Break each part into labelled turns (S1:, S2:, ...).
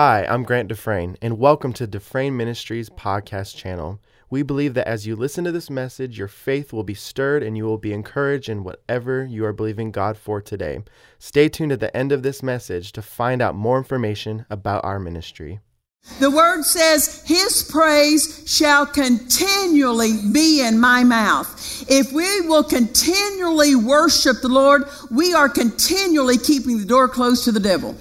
S1: Hi, I'm Grant Dufresne, and welcome to Dufresne Ministries podcast channel. We believe that as you listen to this message, your faith will be stirred and you will be encouraged in whatever you are believing God for today. Stay tuned at the end of this message to find out more information about our ministry.
S2: The word says, His praise shall continually be in my mouth. If we will continually worship the Lord, we are continually keeping the door closed to the devil.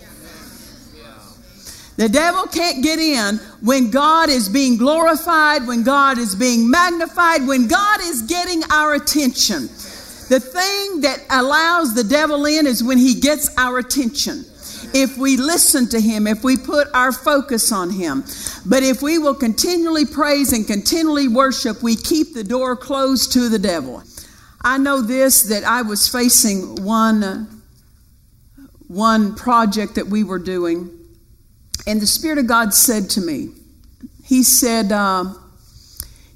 S2: The devil can't get in when God is being glorified, when God is being magnified, when God is getting our attention. The thing that allows the devil in is when he gets our attention. If we listen to him, if we put our focus on him. But if we will continually praise and continually worship, we keep the door closed to the devil. I know this that I was facing one one project that we were doing and the Spirit of God said to me, He said, uh,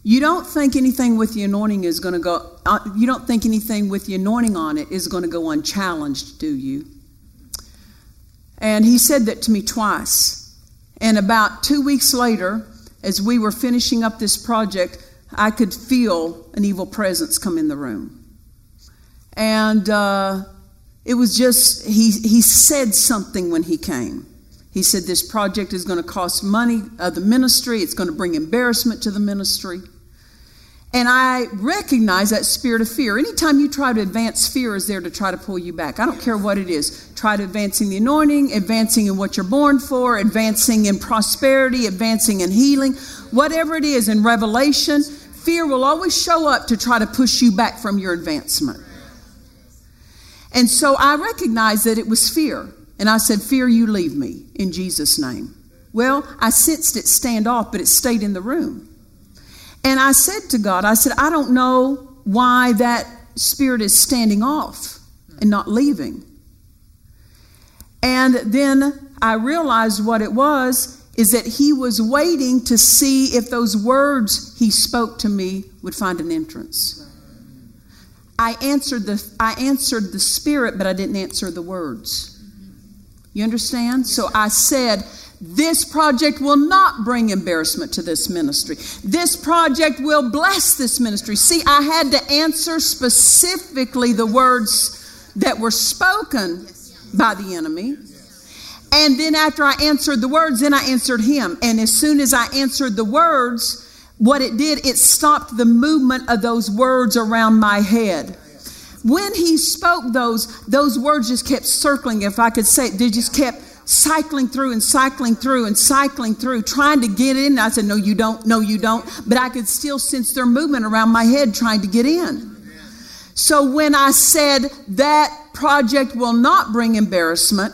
S2: You don't think anything with the anointing is going to go, uh, you don't think anything with the anointing on it is going to go unchallenged, do you? And He said that to me twice. And about two weeks later, as we were finishing up this project, I could feel an evil presence come in the room. And uh, it was just, he, he said something when he came. He said this project is going to cost money of uh, the ministry, it's going to bring embarrassment to the ministry. And I recognize that spirit of fear. Anytime you try to advance, fear is there to try to pull you back. I don't care what it is. Try to advancing the anointing, advancing in what you're born for, advancing in prosperity, advancing in healing, whatever it is in revelation, fear will always show up to try to push you back from your advancement. And so I recognize that it was fear. And I said, Fear, you leave me in Jesus' name. Well, I sensed it stand off, but it stayed in the room. And I said to God, I said, I don't know why that spirit is standing off and not leaving. And then I realized what it was is that he was waiting to see if those words he spoke to me would find an entrance. I answered the I answered the spirit, but I didn't answer the words. You understand? So I said, this project will not bring embarrassment to this ministry. This project will bless this ministry. See, I had to answer specifically the words that were spoken by the enemy. And then after I answered the words, then I answered him. And as soon as I answered the words, what it did, it stopped the movement of those words around my head when he spoke those, those words just kept circling, if I could say it, they just kept cycling through and cycling through and cycling through, trying to get in. I said, No, you don't, no, you don't. But I could still sense their movement around my head trying to get in. So when I said that project will not bring embarrassment,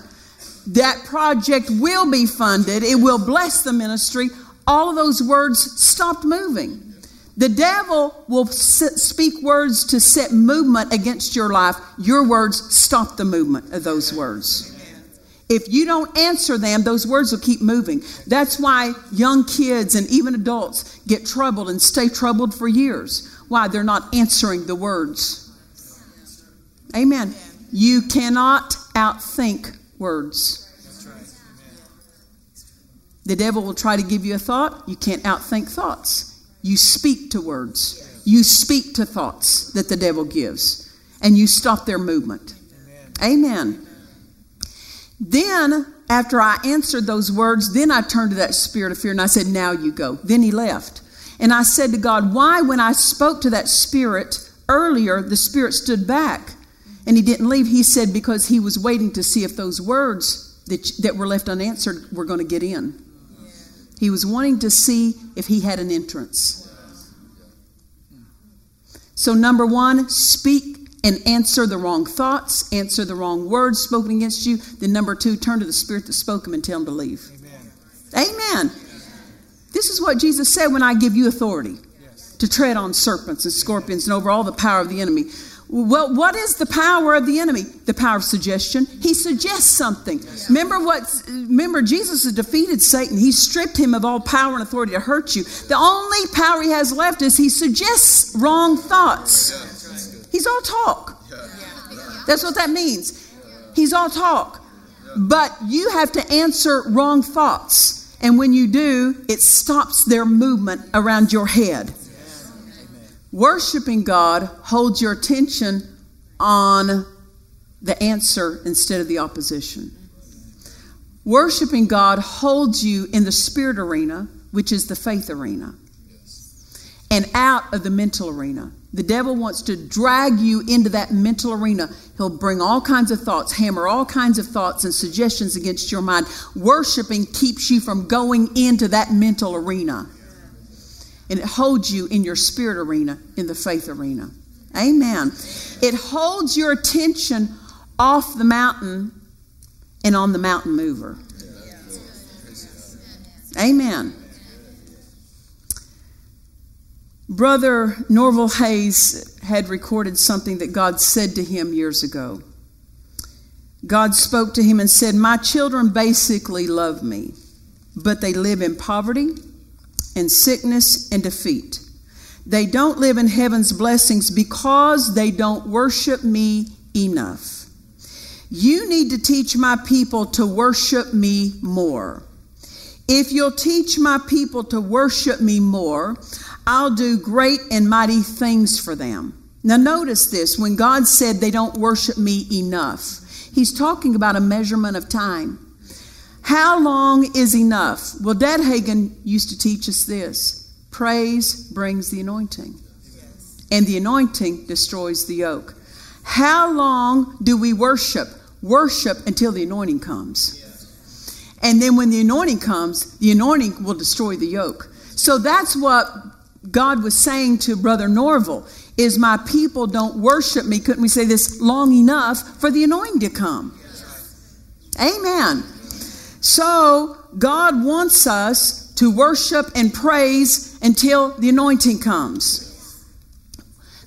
S2: that project will be funded, it will bless the ministry, all of those words stopped moving. The devil will speak words to set movement against your life. Your words stop the movement of those words. If you don't answer them, those words will keep moving. That's why young kids and even adults get troubled and stay troubled for years. Why? They're not answering the words. Amen. You cannot outthink words. The devil will try to give you a thought. You can't outthink thoughts. You speak to words. You speak to thoughts that the devil gives, and you stop their movement. Amen. Then, after I answered those words, then I turned to that spirit of fear and I said, Now you go. Then he left. And I said to God, Why, when I spoke to that spirit earlier, the spirit stood back and he didn't leave? He said, Because he was waiting to see if those words that, that were left unanswered were going to get in. He was wanting to see if he had an entrance. So, number one, speak and answer the wrong thoughts, answer the wrong words spoken against you. Then, number two, turn to the Spirit that spoke them and tell him to leave. Amen. Amen. This is what Jesus said when I give you authority to tread on serpents and scorpions and over all the power of the enemy. Well, what is the power of the enemy? The power of suggestion. He suggests something. Remember what remember Jesus has defeated Satan. He stripped him of all power and authority to hurt you. The only power he has left is he suggests wrong thoughts. He's all talk. That's what that means. He's all talk. But you have to answer wrong thoughts. And when you do, it stops their movement around your head. Worshiping God holds your attention on the answer instead of the opposition. Worshiping God holds you in the spirit arena, which is the faith arena, and out of the mental arena. The devil wants to drag you into that mental arena. He'll bring all kinds of thoughts, hammer all kinds of thoughts and suggestions against your mind. Worshiping keeps you from going into that mental arena. And it holds you in your spirit arena, in the faith arena. Amen. It holds your attention off the mountain and on the mountain mover. Amen. Brother Norval Hayes had recorded something that God said to him years ago. God spoke to him and said, My children basically love me, but they live in poverty and sickness and defeat. They don't live in heaven's blessings because they don't worship me enough. You need to teach my people to worship me more. If you'll teach my people to worship me more, I'll do great and mighty things for them. Now, notice this when God said they don't worship me enough, He's talking about a measurement of time. How long is enough? Well, Dad Hagin used to teach us this praise brings the anointing, and the anointing destroys the yoke. How long do we worship? Worship until the anointing comes. And then when the anointing comes, the anointing will destroy the yoke. So that's what God was saying to Brother Norval is my people don't worship me. Couldn't we say this long enough for the anointing to come? Amen. So God wants us to worship and praise until the anointing comes.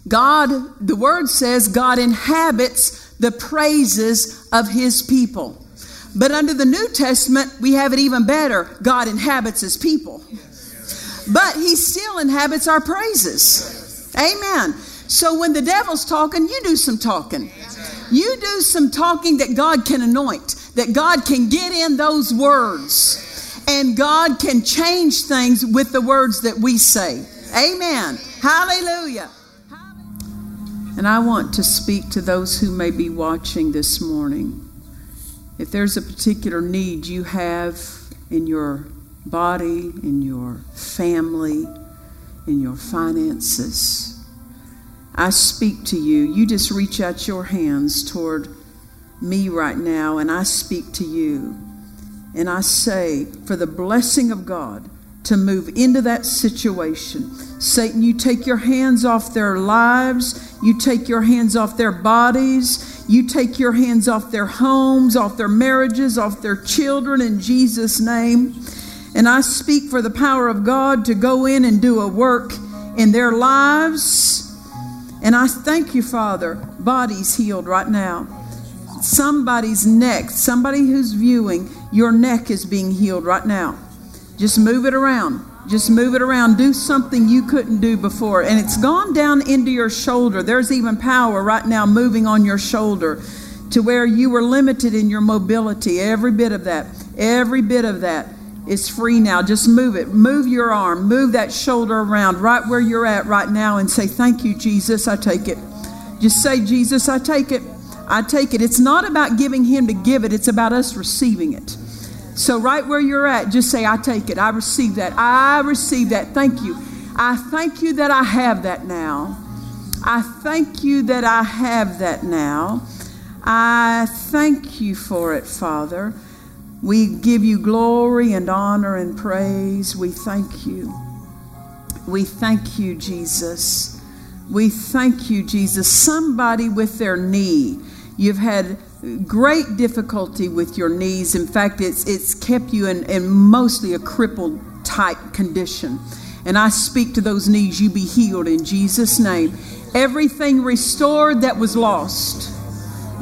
S2: God, the word says, God inhabits the praises of his people. But under the New Testament, we have it even better. God inhabits his people but he still inhabits our praises. Amen. So when the devil's talking, you do some talking. You do some talking that God can anoint, that God can get in those words, and God can change things with the words that we say. Amen. Hallelujah. And I want to speak to those who may be watching this morning. If there's a particular need you have in your body, in your family, in your finances. I speak to you. You just reach out your hands toward me right now, and I speak to you. And I say, for the blessing of God to move into that situation. Satan, you take your hands off their lives, you take your hands off their bodies, you take your hands off their homes, off their marriages, off their children in Jesus' name. And I speak for the power of God to go in and do a work in their lives. And I thank you, Father, bodies healed right now. Somebody's neck, somebody who's viewing, your neck is being healed right now. Just move it around. Just move it around. Do something you couldn't do before. And it's gone down into your shoulder. There's even power right now moving on your shoulder to where you were limited in your mobility. Every bit of that. Every bit of that is free now. Just move it. Move your arm. Move that shoulder around right where you're at right now and say, Thank you, Jesus. I take it. Just say, Jesus, I take it. I take it. It's not about giving Him to give it, it's about us receiving it. So, right where you're at, just say, I take it. I receive that. I receive that. Thank you. I thank you that I have that now. I thank you that I have that now. I thank you for it, Father. We give you glory and honor and praise. We thank you. We thank you, Jesus. We thank you, Jesus. Somebody with their knee. You've had great difficulty with your knees. In fact, it's, it's kept you in, in mostly a crippled type condition. And I speak to those knees, you be healed in Jesus' name. Everything restored that was lost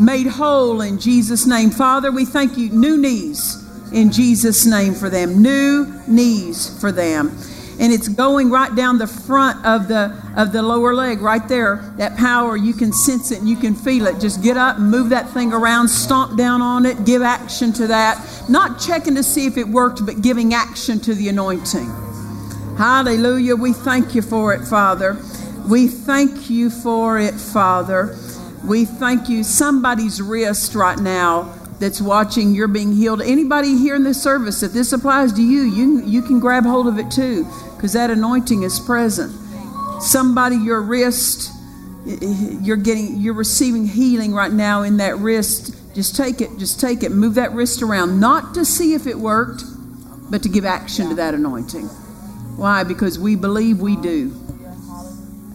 S2: made whole in Jesus' name. Father, we thank you. New knees in Jesus' name for them. New knees for them. And it's going right down the front of the of the lower leg right there. That power you can sense it and you can feel it. Just get up and move that thing around stomp down on it give action to that. Not checking to see if it worked but giving action to the anointing. Hallelujah. We thank you for it father. We thank you for it father. We thank you. Somebody's wrist right now that's watching, you're being healed. Anybody here in this service, if this applies to you, you, you can grab hold of it too, because that anointing is present. Somebody, your wrist, you're getting, you're receiving healing right now in that wrist. Just take it, just take it, move that wrist around, not to see if it worked, but to give action to that anointing. Why? Because we believe we do.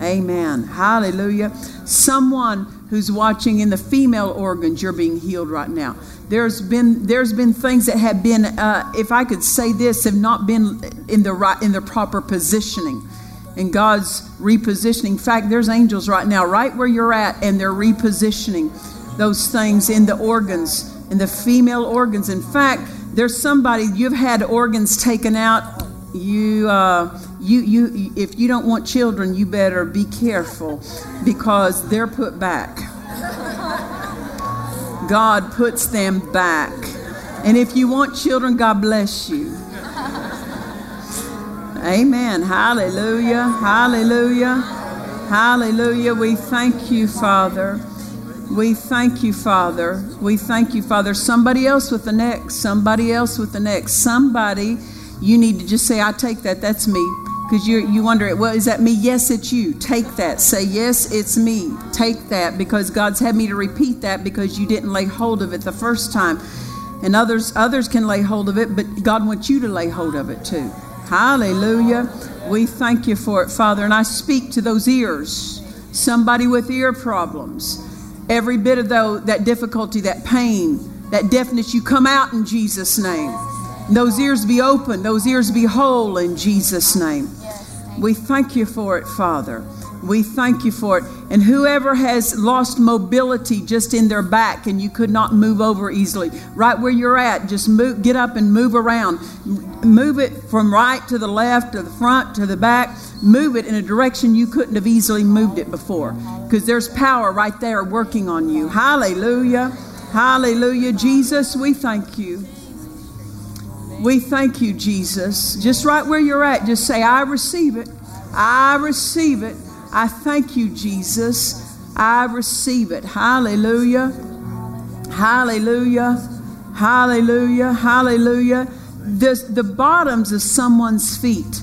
S2: Amen. Hallelujah. Someone who's watching in the female organs, you're being healed right now. There's been there's been things that have been, uh, if I could say this, have not been in the right in the proper positioning. And God's repositioning. In fact, there's angels right now, right where you're at, and they're repositioning those things in the organs, in the female organs. In fact, there's somebody you've had organs taken out. You, uh, you, you. If you don't want children, you better be careful because they're put back. God puts them back. And if you want children, God bless you. Amen. Hallelujah. Hallelujah. Hallelujah. We thank you, Father. We thank you, Father. We thank you, Father. Somebody else with the next. Somebody else with the next. Somebody, you need to just say, I take that. That's me because you you wonder, it, well, is that me? Yes, it's you. Take that. Say, yes, it's me. Take that because God's had me to repeat that because you didn't lay hold of it the first time, and others others can lay hold of it, but God wants you to lay hold of it too. Hallelujah. We thank you for it, Father, and I speak to those ears. Somebody with ear problems, every bit of though that difficulty, that pain, that deafness, you come out in Jesus' name. Those ears be open, those ears be whole in Jesus' name. We thank you for it, Father. We thank you for it. And whoever has lost mobility just in their back and you could not move over easily, right where you're at, just move, get up and move around. Move it from right to the left, to the front, to the back. Move it in a direction you couldn't have easily moved it before because there's power right there working on you. Hallelujah. Hallelujah. Jesus, we thank you. We thank you, Jesus. Just right where you're at, just say, I receive it. I receive it. I thank you, Jesus. I receive it. Hallelujah. Hallelujah. Hallelujah. Hallelujah. The, the bottoms of someone's feet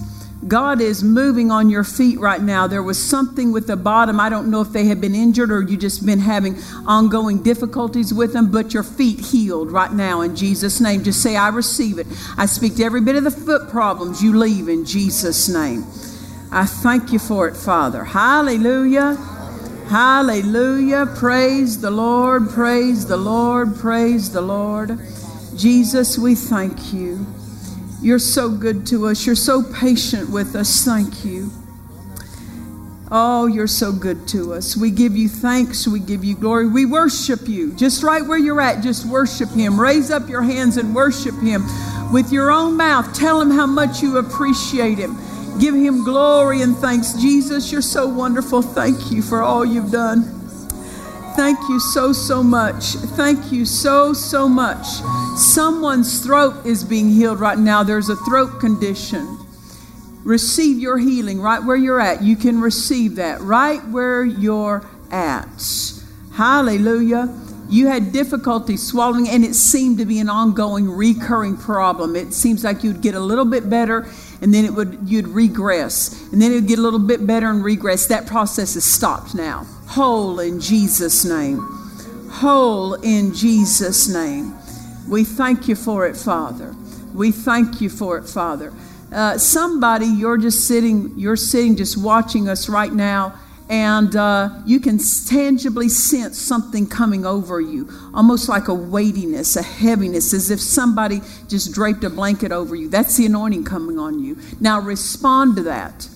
S2: God is moving on your feet right now. There was something with the bottom. I don't know if they have been injured or you just been having ongoing difficulties with them, but your feet healed right now in Jesus' name. Just say, I receive it. I speak to every bit of the foot problems you leave in Jesus' name. I thank you for it, Father. Hallelujah. Hallelujah. Praise the Lord. Praise the Lord. Praise the Lord. Jesus, we thank you. You're so good to us. You're so patient with us. Thank you. Oh, you're so good to us. We give you thanks. We give you glory. We worship you. Just right where you're at, just worship Him. Raise up your hands and worship Him with your own mouth. Tell Him how much you appreciate Him. Give Him glory and thanks. Jesus, you're so wonderful. Thank you for all you've done. Thank you so, so much. Thank you so, so much. Someone's throat is being healed right now. There's a throat condition. Receive your healing right where you're at. You can receive that right where you're at. Hallelujah. You had difficulty swallowing, and it seemed to be an ongoing, recurring problem. It seems like you'd get a little bit better, and then it would you'd regress, and then it would get a little bit better and regress. That process is stopped now whole in Jesus' name. Whole in Jesus' name. We thank you for it, Father. We thank you for it, Father. Uh, somebody, you're just sitting, you're sitting just watching us right now, and uh, you can tangibly sense something coming over you, almost like a weightiness, a heaviness, as if somebody just draped a blanket over you. That's the anointing coming on you. Now respond to that.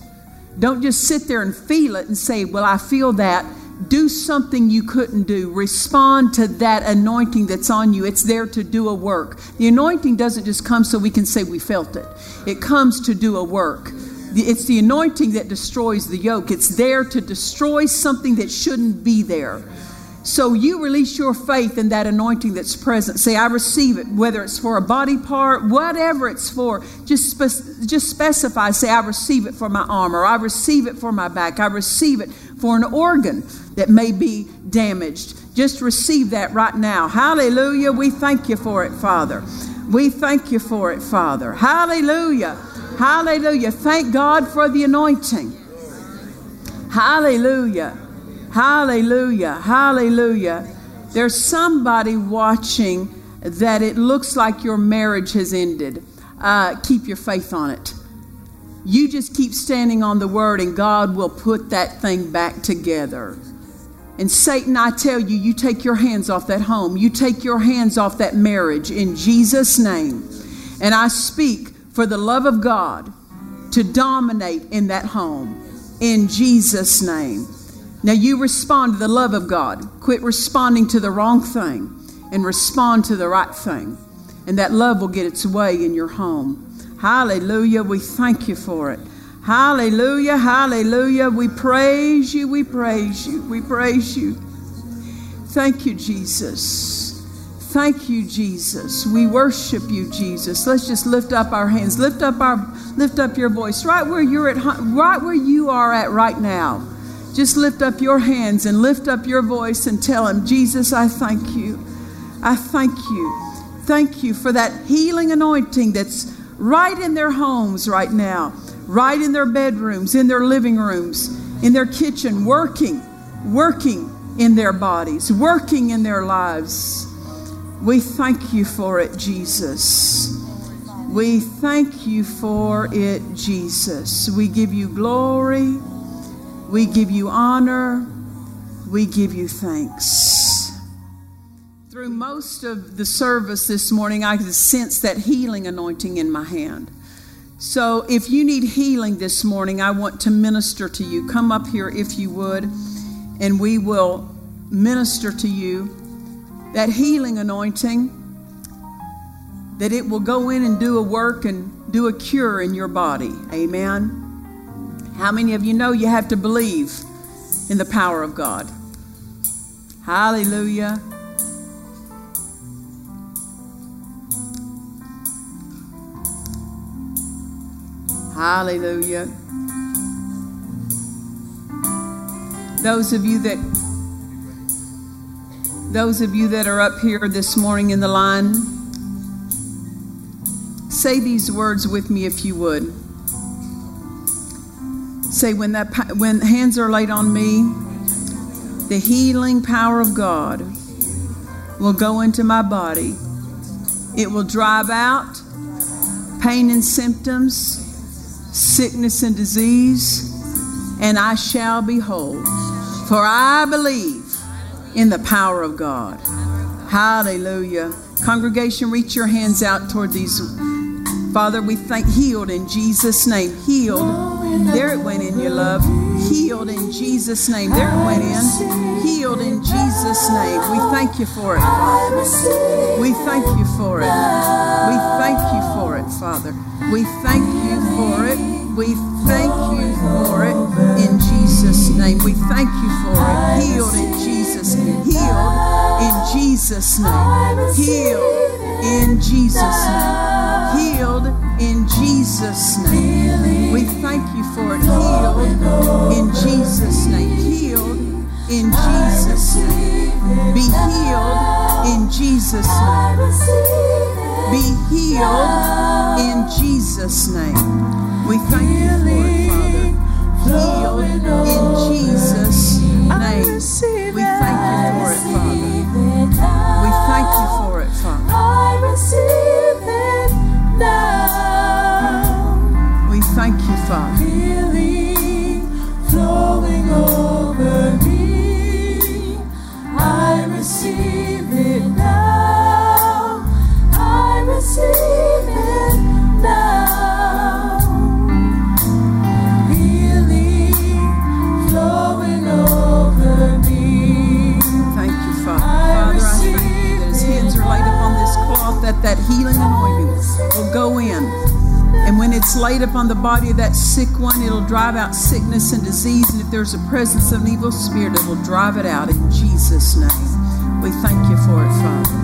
S2: Don't just sit there and feel it and say, Well, I feel that do something you couldn't do. Respond to that anointing that's on you. It's there to do a work. The anointing doesn't just come so we can say we felt it, it comes to do a work. It's the anointing that destroys the yoke. It's there to destroy something that shouldn't be there. So you release your faith in that anointing that's present. Say, I receive it, whether it's for a body part, whatever it's for. Just, spe- just specify. Say, I receive it for my arm, or I receive it for my back. I receive it for an organ that may be damaged. Just receive that right now. Hallelujah. We thank you for it, Father. We thank you for it, Father. Hallelujah. Hallelujah. Thank God for the anointing. Hallelujah. Hallelujah. Hallelujah. There's somebody watching that it looks like your marriage has ended. Uh, keep your faith on it. You just keep standing on the word, and God will put that thing back together. And Satan, I tell you, you take your hands off that home. You take your hands off that marriage in Jesus' name. And I speak for the love of God to dominate in that home in Jesus' name. Now you respond to the love of God. Quit responding to the wrong thing and respond to the right thing. And that love will get its way in your home. Hallelujah. We thank you for it. Hallelujah, hallelujah. We praise you, we praise you, we praise you. Thank you, Jesus. Thank you, Jesus. We worship you, Jesus. Let's just lift up our hands. Lift up our lift up your voice right where you're at right where you are at right now. Just lift up your hands and lift up your voice and tell him, Jesus, I thank you. I thank you. Thank you for that healing anointing that's right in their homes right now right in their bedrooms, in their living rooms, in their kitchen, working, working in their bodies, working in their lives. We thank you for it, Jesus. We thank you for it, Jesus. We give you glory. We give you honor. We give you thanks. Through most of the service this morning, I could sense that healing anointing in my hand. So, if you need healing this morning, I want to minister to you. Come up here if you would, and we will minister to you that healing anointing, that it will go in and do a work and do a cure in your body. Amen. How many of you know you have to believe in the power of God? Hallelujah. Hallelujah. Those of you that those of you that are up here this morning in the line, say these words with me if you would. Say when that when hands are laid on me, the healing power of God will go into my body. It will drive out pain and symptoms sickness and disease, and I shall be whole. For I believe in the power of God. Hallelujah. Congregation, reach your hands out toward these. Father, we thank healed in Jesus' name. Healed. There it went in, your love. Healed in Jesus' name. There it went in. Healed in Jesus' name. We thank you for it, Father. We thank you for it. We thank you for it, Father. We thank you for it. We thank you for it in Jesus' name. We thank you for it. Healed in Jesus' name. Healed in Jesus' name. Healed in Jesus' name. Healed in Jesus' name. We thank you for it. Healed in Jesus' name. Healed in Jesus' name. Be healed in Jesus' name. Be healed in Jesus' name. We thank you for it, Father. Healed in Jesus' name. We thank you for it, Father.
S3: Healing flowing over me. I receive it now. I receive it now. Healing flowing over me.
S2: Thank you, Father. Father, I thank you that as hands are laid upon this cloth, that that healing anointing will go in. And when it's laid upon the body of that sick one, it'll drive out sickness and disease. And if there's a presence of an evil spirit, it'll drive it out in Jesus' name. We thank you for it, Father.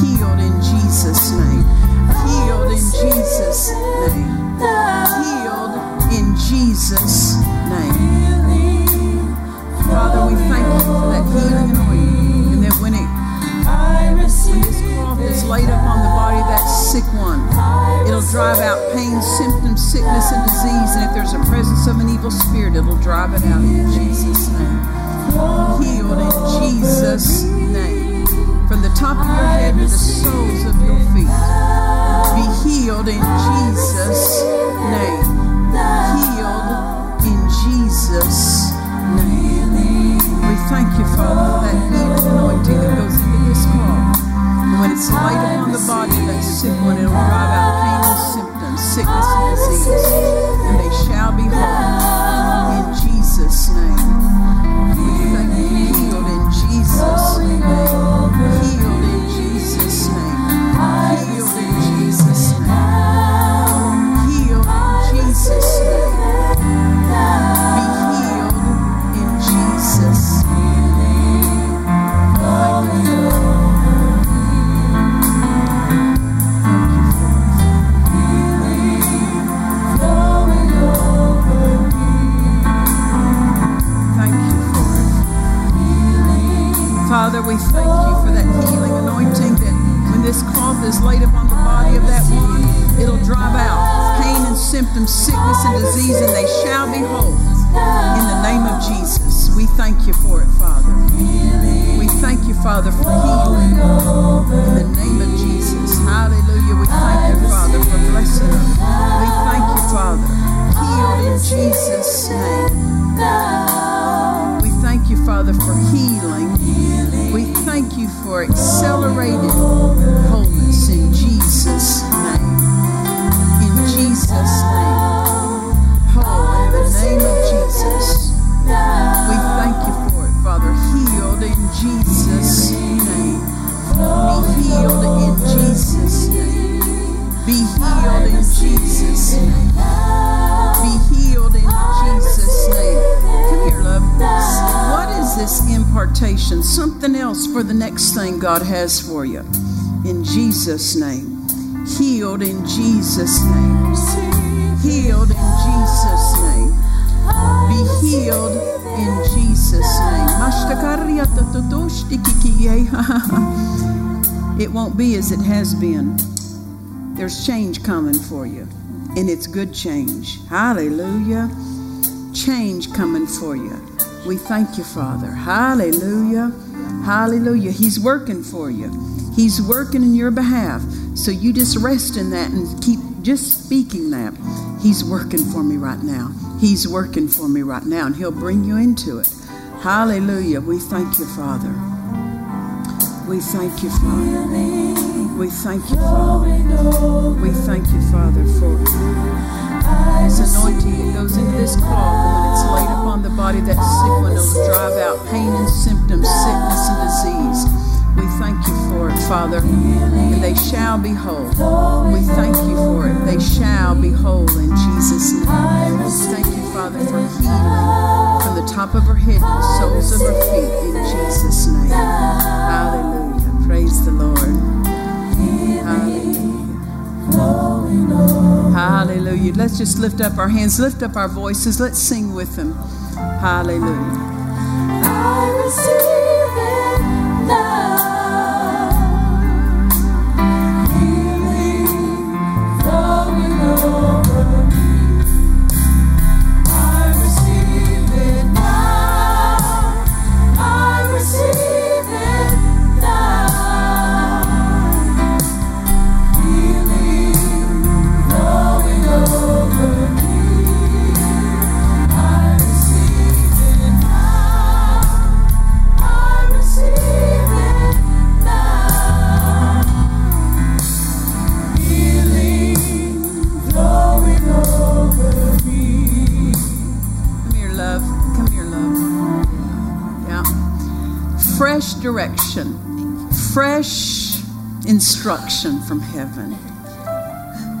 S2: Healed in Jesus' name. Healed in Jesus' name. Healed in Jesus' name. Father, we thank you for that healing anointing. And that when it when this cloth is laid upon the that sick one, it'll drive out pain, symptoms, sickness, and disease. And if there's a presence of an evil spirit, it'll drive it out in Jesus' name. Healed in Jesus' name. From the top of your head to the soles of your feet. Be healed in Jesus' name. Healed in Jesus' name. We thank you, Father, for that healing anointing that goes into this cloth. When it's laid upon the body that sick one, it'll drive out pain and symptoms, sickness and disease. And they shall be whole. We thank you for that healing anointing that when this cloth is laid upon the body of that one, it'll drive out pain and symptoms, sickness and disease, and they shall be whole. In the name of Jesus, we thank you for it, Father. We thank you, Father, for healing. In the name of Jesus. Hallelujah. We thank you, Father, for blessing them. We thank you, Father. Healed in Jesus' name. We thank you, Father, for healing. We thank you for accelerated wholeness in Jesus' name. In Jesus' name. Whole in the name of Jesus. We thank you for it, Father. Healed in Jesus' name. Be healed in Jesus' name. Be healed in Jesus' name. Be healed in Jesus' name. Impartation? Something else for the next thing God has for you. In Jesus' name. Healed in Jesus' name. Healed in Jesus' name. Be healed in Jesus' name. It won't be as it has been. There's change coming for you, and it's good change. Hallelujah. Change coming for you. We thank you, Father. Hallelujah. Hallelujah. He's working for you. He's working in your behalf. So you just rest in that and keep just speaking that. He's working for me right now. He's working for me right now, and He'll bring you into it. Hallelujah. We thank you, Father. We thank you, Father. We thank you, Father. We thank you, Father, for this anointing that goes into this cloth. And when it's laid upon the body that sick one, it'll drive out pain and symptoms, sickness and disease. We thank you for it, Father, and they shall be whole. We thank you for it. They shall be whole in Jesus' name. We thank you, Father, for healing from the top of her head to the soles of her feet in Jesus' name. Hallelujah. Praise the Lord. Hallelujah. Hallelujah. Let's just lift up our hands, lift up our voices. Let's sing with them. Hallelujah. Instruction from heaven.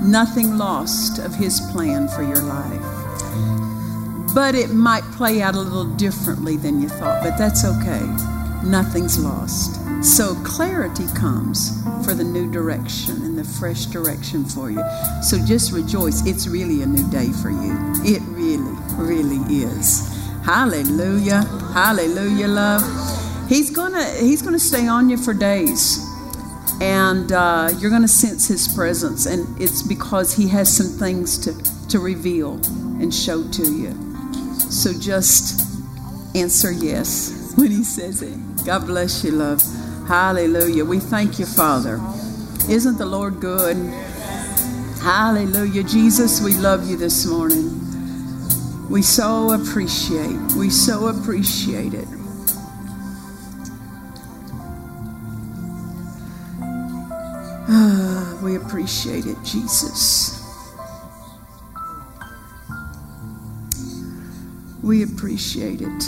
S2: Nothing lost of His plan for your life. But it might play out a little differently than you thought, but that's okay. Nothing's lost. So clarity comes for the new direction and the fresh direction for you. So just rejoice. It's really a new day for you. It really, really is. Hallelujah. Hallelujah, love. He's gonna he's gonna stay on you for days. And uh, you're gonna sense his presence, and it's because he has some things to, to reveal and show to you. So just answer yes when he says it. God bless you, love. Hallelujah. We thank you, Father. Isn't the Lord good? Hallelujah. Jesus, we love you this morning. We so appreciate, we so appreciate it. Ah, we appreciate it, Jesus. We appreciate it.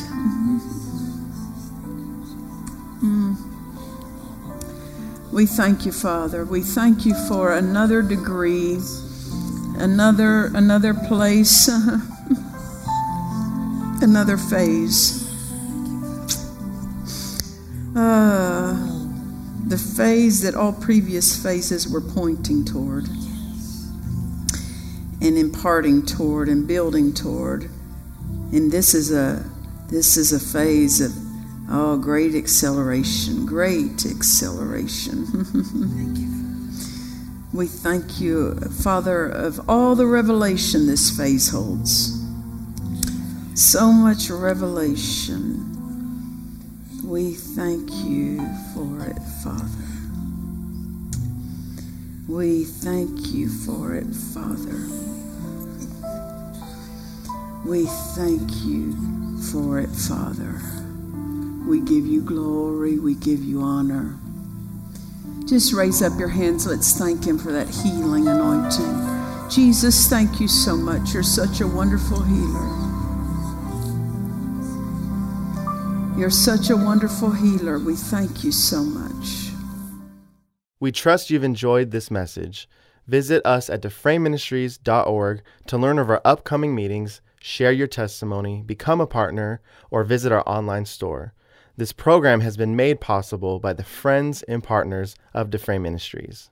S2: Mm. We thank you, Father. We thank you for another degree, another another place, another phase. Uh, the phase that all previous phases were pointing toward and imparting toward and building toward. And this is a this is a phase of oh great acceleration, great acceleration. thank you. We thank you, Father, of all the revelation this phase holds. So much revelation. We thank you for it, Father. We thank you for it, Father. We thank you for it, Father. We give you glory. We give you honor. Just raise up your hands. Let's thank Him for that healing anointing. Jesus, thank you so much. You're such a wonderful healer. You're such a wonderful healer. We thank you so much.
S1: We trust you've enjoyed this message. Visit us at dufresneministries.org to learn of our upcoming meetings, share your testimony, become a partner, or visit our online store. This program has been made possible by the friends and partners of Dufresne Ministries.